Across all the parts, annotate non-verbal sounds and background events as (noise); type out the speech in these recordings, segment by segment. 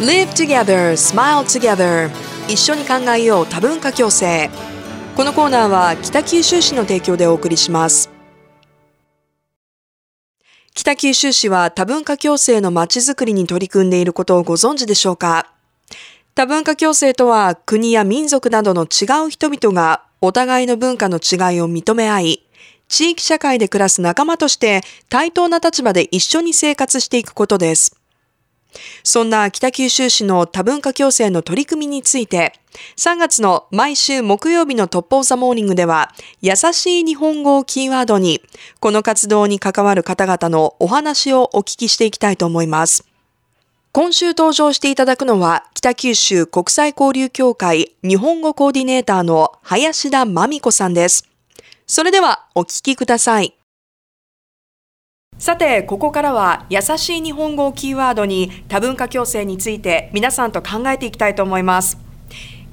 Live together, smile together. 一緒に考えよう多文化共生。このコーナーは北九州市の提供でお送りします。北九州市は多文化共生のまちづくりに取り組んでいることをご存知でしょうか？多文化共生とは国や民族などの違う人々がお互いの文化の違いを認め合い、地域社会で暮らす仲間として対等な立場で一緒に生活していくことです。そんな北九州市の多文化共生の取り組みについて、3月の毎週木曜日の Top of the Morning では、優しい日本語をキーワードに、この活動に関わる方々のお話をお聞きしていきたいと思います。今週登場していただくのは、北九州国際交流協会日本語コーディネーターの林田真美子さんです。それではお聞きください。さて、ここからは優しい日本語をキーワードに多文化共生について皆さんと考えていきたいと思います。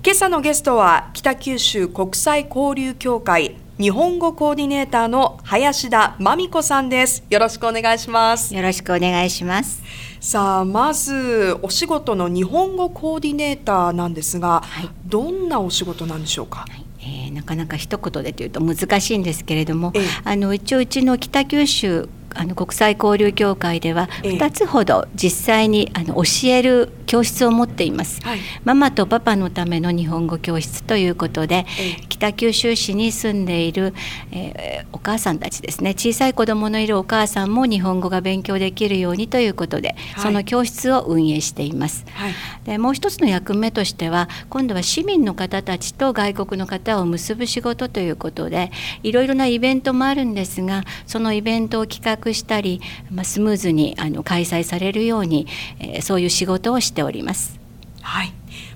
今朝のゲストは北九州国際交流協会日本語コーディネーターの林田真美子さんです。よろしくお願いします。よろしくお願いします。さあまずお仕事の日本語コーディネーターなんですが、はい、どんなお仕事なんでしょうか、はいえー、なかなか一言でというと難しいんですけれども、ええ、あの一応うちの北九州あの国際交流協会では2つほど実際にあの教える教室を持っています、はい、ママとパパのための日本語教室ということで、北九州市に住んでいる、えー、お母さんたちですね。小さい子どものいるお母さんも日本語が勉強できるようにということで、はい、その教室を運営しています、はい、でもう一つの役目としては今度は市民の方たちと外国の方を結ぶ仕事ということでいろいろなイベントもあるんですがそのイベントを企画したり、まあ、スムーズにあの開催されるように、えー、そういう仕事をしてております。はい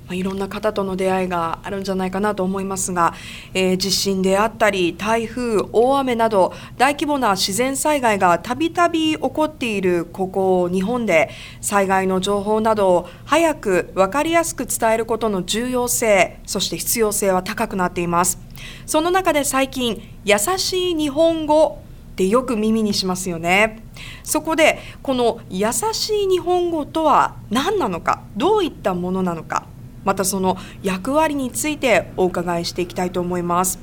まあ、いろんな方との出会いがあるんじゃないかなと思いますが、えー、地震であったり台風大雨など大規模な自然災害がたびたび起こっているここ日本で災害の情報などを早く分かりやすく伝えることの重要性そして必要性は高くなっていますその中で最近優しい日本語ってよく耳にしますよね。そこでこの優しい日本語とは何なのかどういったものなのかまたその役割についてお伺いしていきたいと思います。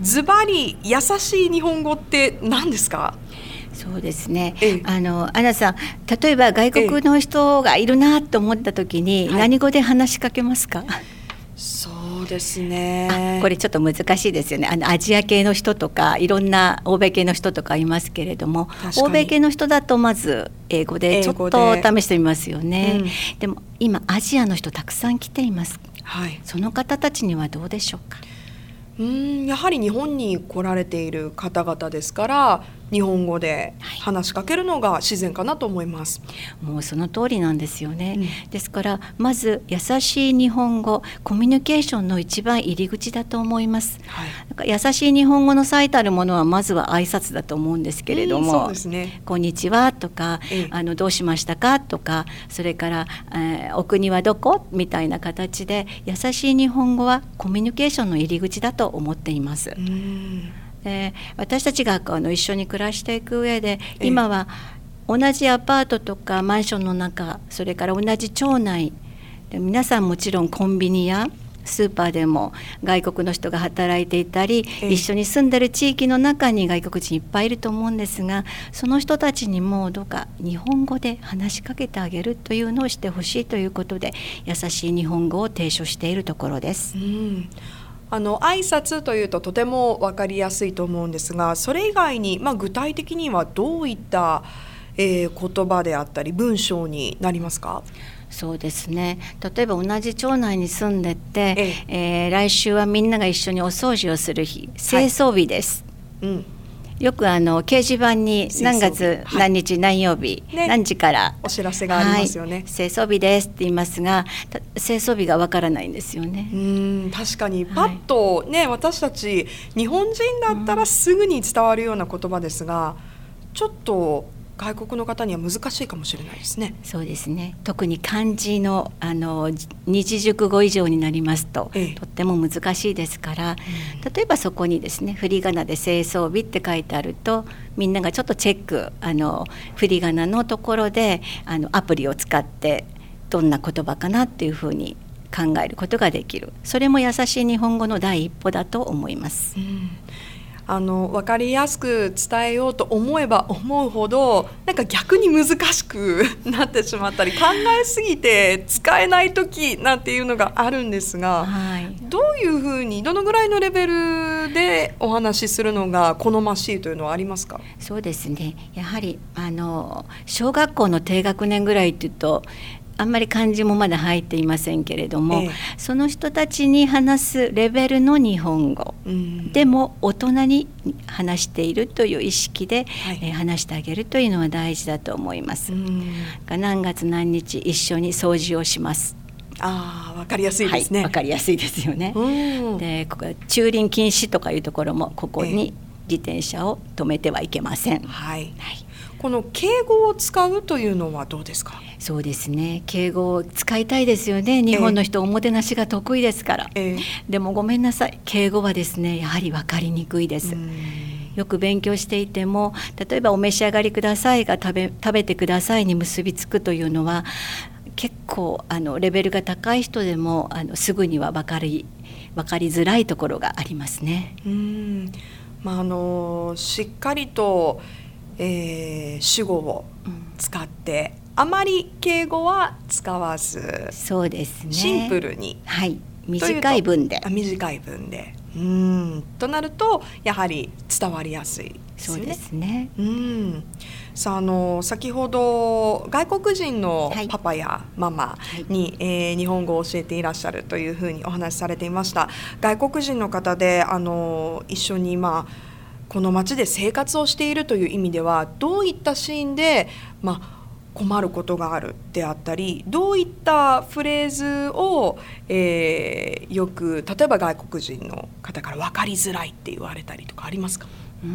ズバリ優しい日本語って何ですか？そうですね。あのアナさん、例えば外国の人がいるなと思った時に、何語で話しかけますか？そうですね。これちょっと難しいですよね。あのアジア系の人とかいろんな欧米系の人とかいますけれども欧米系の人だとまず英語でちょっと試してみますよね、うん、でも今アジアの人たくさん来ています、はい、その方たちにはどうでしょうか？うんやはり日本に来られている方々ですから日本語で話しかけるのが自然かなと思います、はい、もうその通りなんですよね、うん、ですからまず優しい日本語コミュニケーションの一番入り口だと思います、はい、優しい日本語の最たるものはまずは挨拶だと思うんですけれども、そうですね、こんにちはとか、ええ、あのどうしましたかとかそれから、えー、お国はどこみたいな形で優しい日本語はコミュニケーションの入り口だと思っています。うんで私たちがあの一緒に暮らしていく上で今は同じアパートとかマンションの中それから同じ町内で皆さんもちろんコンビニやスーパーでも外国の人が働いていたり一緒に住んでる地域の中に外国人いっぱいいると思うんですがその人たちにもどうか日本語で話しかけてあげるというのをしてほしいということで優しい日本語を提唱しているところです。うんあの挨拶というととても分かりやすいと思うんですがそれ以外に、まあ、具体的にはどういった、えー、言葉であったり文章になりますか？そうですね。例えば同じ町内に住んでて、ええ。えー、来週はみんなが一緒にお掃除をする日清掃日です。はい、うんよくあの掲示板に何月何日何曜日、ね、何時から。お知らせがありますよね、はい、清掃日ですって言いますが清掃日がわからないんですよね。うん確かに。パッとね、はい、私たち日本人だったらすぐに伝わるような言葉ですが、ちょっと外国の方には難しいかもしれないですね。そうですね。特に漢字のあの二字熟語以上になりますと、ええ、とっても難しいですから、うん、例えばそこにですね振り仮名で清掃日って書いてあるとみんながちょっとチェックあの振り仮名のところであのアプリを使ってどんな言葉かなっていうふうに考えることができるそれも優しい日本語の第一歩だと思います。うんあの分かりやすく伝えようと思えば思うほどなんか逆に難しく (laughs) なってしまったり考えすぎて使えない時なんていうのがあるんですが、はい、どういうふうにどのぐらいのレベルでお話しするのが好ましいというのはありますか？そうですね。やはりあの小学校の低学年ぐらいっていうとあんまり漢字もまだ入っていませんけれども、ええ、その人たちに話すレベルの日本語、うん、でも大人に話しているという意識で、はい、えー、話してあげるというのは大事だと思います。うん、何月何日一緒に掃除をします。ああ、わかりやすいですね。わ、はい、かりやすいですよね。で、ここ駐輪禁止とかいうところもここに自転車を止めてはいけません。はい。はいこの敬語を使うというのはどうですか？そうですね。敬語を使いたいですよね。日本の人、おもてなしが得意ですから、えー、でもごめんなさい。敬語はですねやはり分かりにくいです。よく勉強していても例えば「お召し上がりください」が食べ「食べてください」に結びつくというのは結構あのレベルが高い人でもあのすぐには分かり分かりづらいところがありますね。うん。まあ、あのしっかりとえー、主語を使って、うん、あまり敬語は使わずそうですね。シンプルに、はい、短い文で。短い文で。うん。となるとやはり伝わりやすい、ね、そうですね。うん。さああの先ほど外国人のパパやママに、はい、えー、日本語を教えていらっしゃるというふうにお話しされていました。外国人の方であの一緒にまあこの町で生活をしているという意味ではどういったシーンで、まあ、困ることがあるであったりどういったフレーズを、えー、よく例えば外国人の方から分かりづらいって言われたりとかありますか？う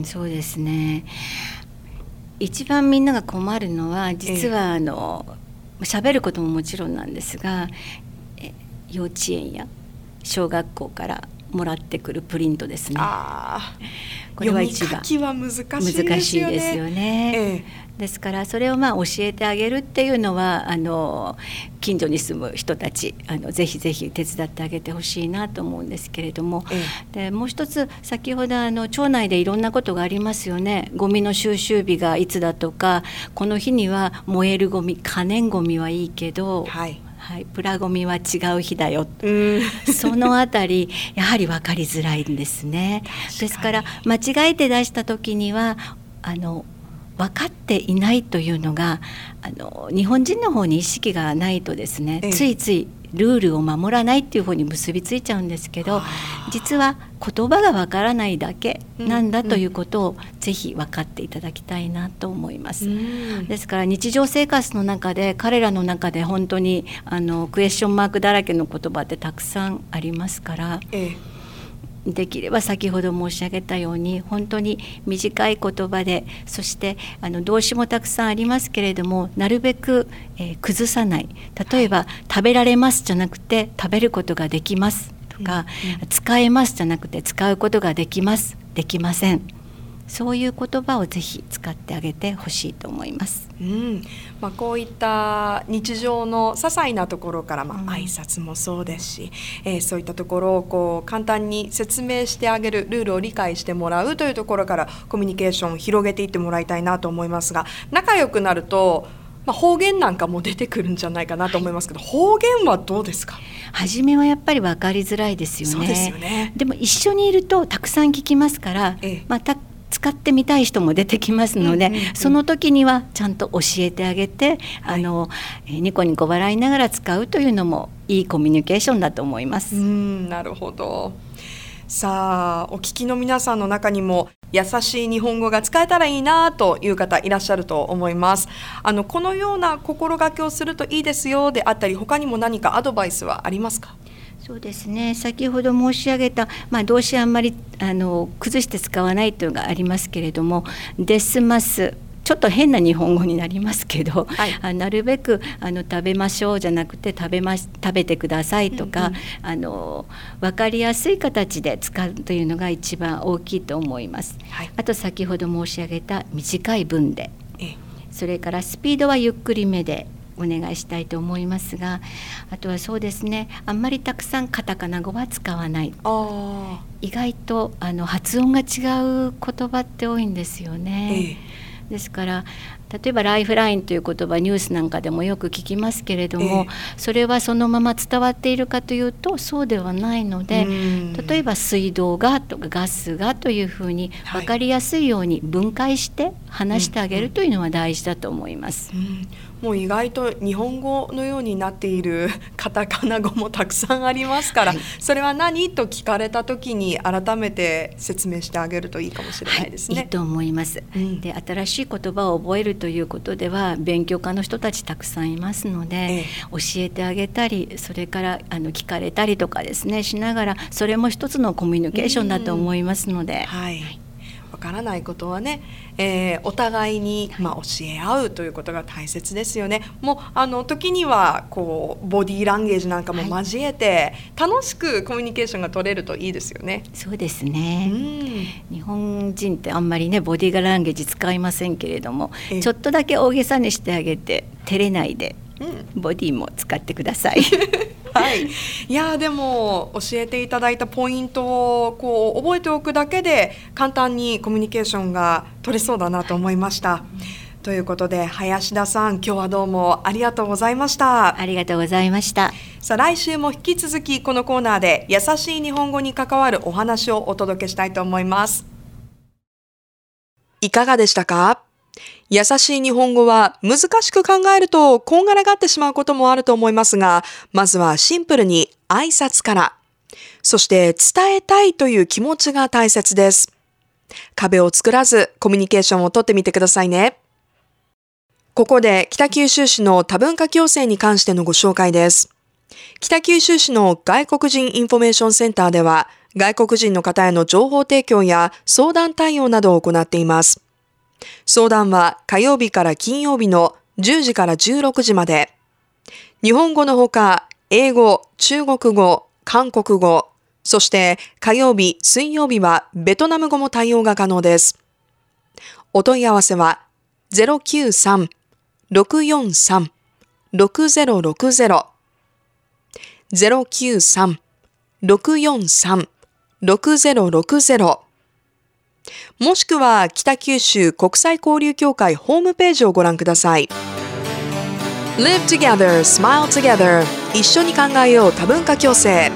んそうですね。一番みんなが困るのは実はあの喋、えることももちろんなんですが幼稚園や小学校からもらってくるプリントですね。これは一番は難しいですよね。ええ、ですからそれをまあ教えてあげるっていうのはあの近所に住む人たちあのぜひぜひ手伝ってあげてほしいなと思うんですけれども、ええ、でもう一つ先ほどあの町内でいろんなことがありますよね。ゴミの収集日がいつだとかこの日には燃えるゴミ可燃ゴミはいいけど、はいはい、プラゴミは違う日だよ、そのあたりやはり分かりづらいんですね。ですから間違えて出した時にはあの分かっていないというのがあの日本人の方に意識がないとですね、ええ、ついついルールを守らないっていう方に結びついちゃうんですけど実は言葉がわからないだけなんだということをぜひ分かっていただきたいなと思います。ですから日常生活の中で彼らの中で本当にあのクエスチョンマークだらけの言葉ってたくさんありますから。ええできれば先ほど申し上げたように本当に短い言葉でそしてあの動詞もたくさんありますけれどもなるべく、えー、崩さない。例えば、食べられます」じゃなくて「食べることができます」とか、うんうん、使えます」じゃなくて「使うことができます」「できません」そういう言葉をぜひ使ってあげてほしいと思います。うん。まあ、こういった日常の些細なところから、まあ、挨拶もそうですし、うん、えー、そういったところをこう簡単に説明してあげるルールを理解してもらうというところからコミュニケーションを広げていってもらいたいなと思いますが仲良くなるとまあ、方言なんかも出てくるんじゃないかなと思いますけど、はい、方言はどうですか？初めはやっぱり分かりづらいですよね。でよね。でも一緒にいるとたくさん聞きますから、ええ、また使ってみたい人も出てきますので、うんうんうん、その時にはちゃんと教えてあげて、はい、あのニコニコ笑いながら使うというのもいいコミュニケーションだと思います。うんなるほど。さあお聞きの皆さんの中にも優しい日本語が使えたらいいなという方いらっしゃると思います。あのこのような心がけをするといいですよであったり他にも何かアドバイスはありますか？そうですね。先ほど申し上げた、まあ、動詞あんまりあの崩して使わないというのがありますけれども「ですます」ちょっと変な日本語になりますけど、はい、あなるべくあの食べましょうじゃなくて食べま食べてくださいとか、うんうん、あの分かりやすい形で使うというのが一番大きいと思います。はい、あと先ほど申し上げた短い文で、それからスピードはゆっくりめでお願いしたいと思いますがあとはそうですねあんまりたくさんカタカナ語は使わない。意外とあの発音が違う言葉って多いんですよね。ええ。ですから例えばライフラインという言葉ニュースなんかでもよく聞きますけれども、えそれはそのまま伝わっているかというとそうではないので例えば水道がとかガスがというふうに分かりやすいように分解して話してあげるというのは大事だと思います。うんうんもう意外と日本語のようになっている (laughs) カタカナ語もたくさんありますから、はい、それは何と聞かれた時に改めて説明してあげるといいかもしれないですね。はい、いいと思います。うん、で新しい言葉を覚えるということでは勉強家の人たちたくさんいますので、ええ、教えてあげたりそれからあの聞かれたりとかですねしながらそれも一つのコミュニケーションだと思いますので。はいわからないことはね、えー、お互いに、まあ、教え合うということが大切ですよね。もうあの時にはこうボディーランゲージなんかも交えて、はい、楽しくコミュニケーションが取れるといいですよね。そうですね、日本人ってあんまりねボディーランゲージ使いませんけれどもちょっとだけ大げさにしてあげて照れないで、うん、ボディも使ってください。(laughs) はい、いやでも教えていただいたポイントをこう覚えておくだけで簡単にコミュニケーションが取れそうだなと思いました。ということで林田さん今日はどうもありがとうございました。ありがとうございました。さあ来週も引き続きこのコーナーで優しい日本語に関わるお話をお届けしたいと思います。いかがでしたか？優しい日本語は難しく考えるとこんがらがってしまうこともあると思いますが、まずはシンプルに挨拶から、そして伝えたいという気持ちが大切です。壁を作らずコミュニケーションをとってみてくださいね。ここで北九州市の多文化共生に関してのご紹介です。北九州市の外国人インフォメーションセンターでは、外国人の方への情報提供や相談対応などを行っています。相談は火曜日から金曜日の10時から16時まで。日本語のほか、英語、中国語、韓国語、そして火曜日、水曜日はベトナム語も対応が可能です。お問い合わせは093-643-6060 093-643-6060もしくは北九州国際交流協会ホームページをご覧ください。Live together, smile together 一緒に考えよう多文化共生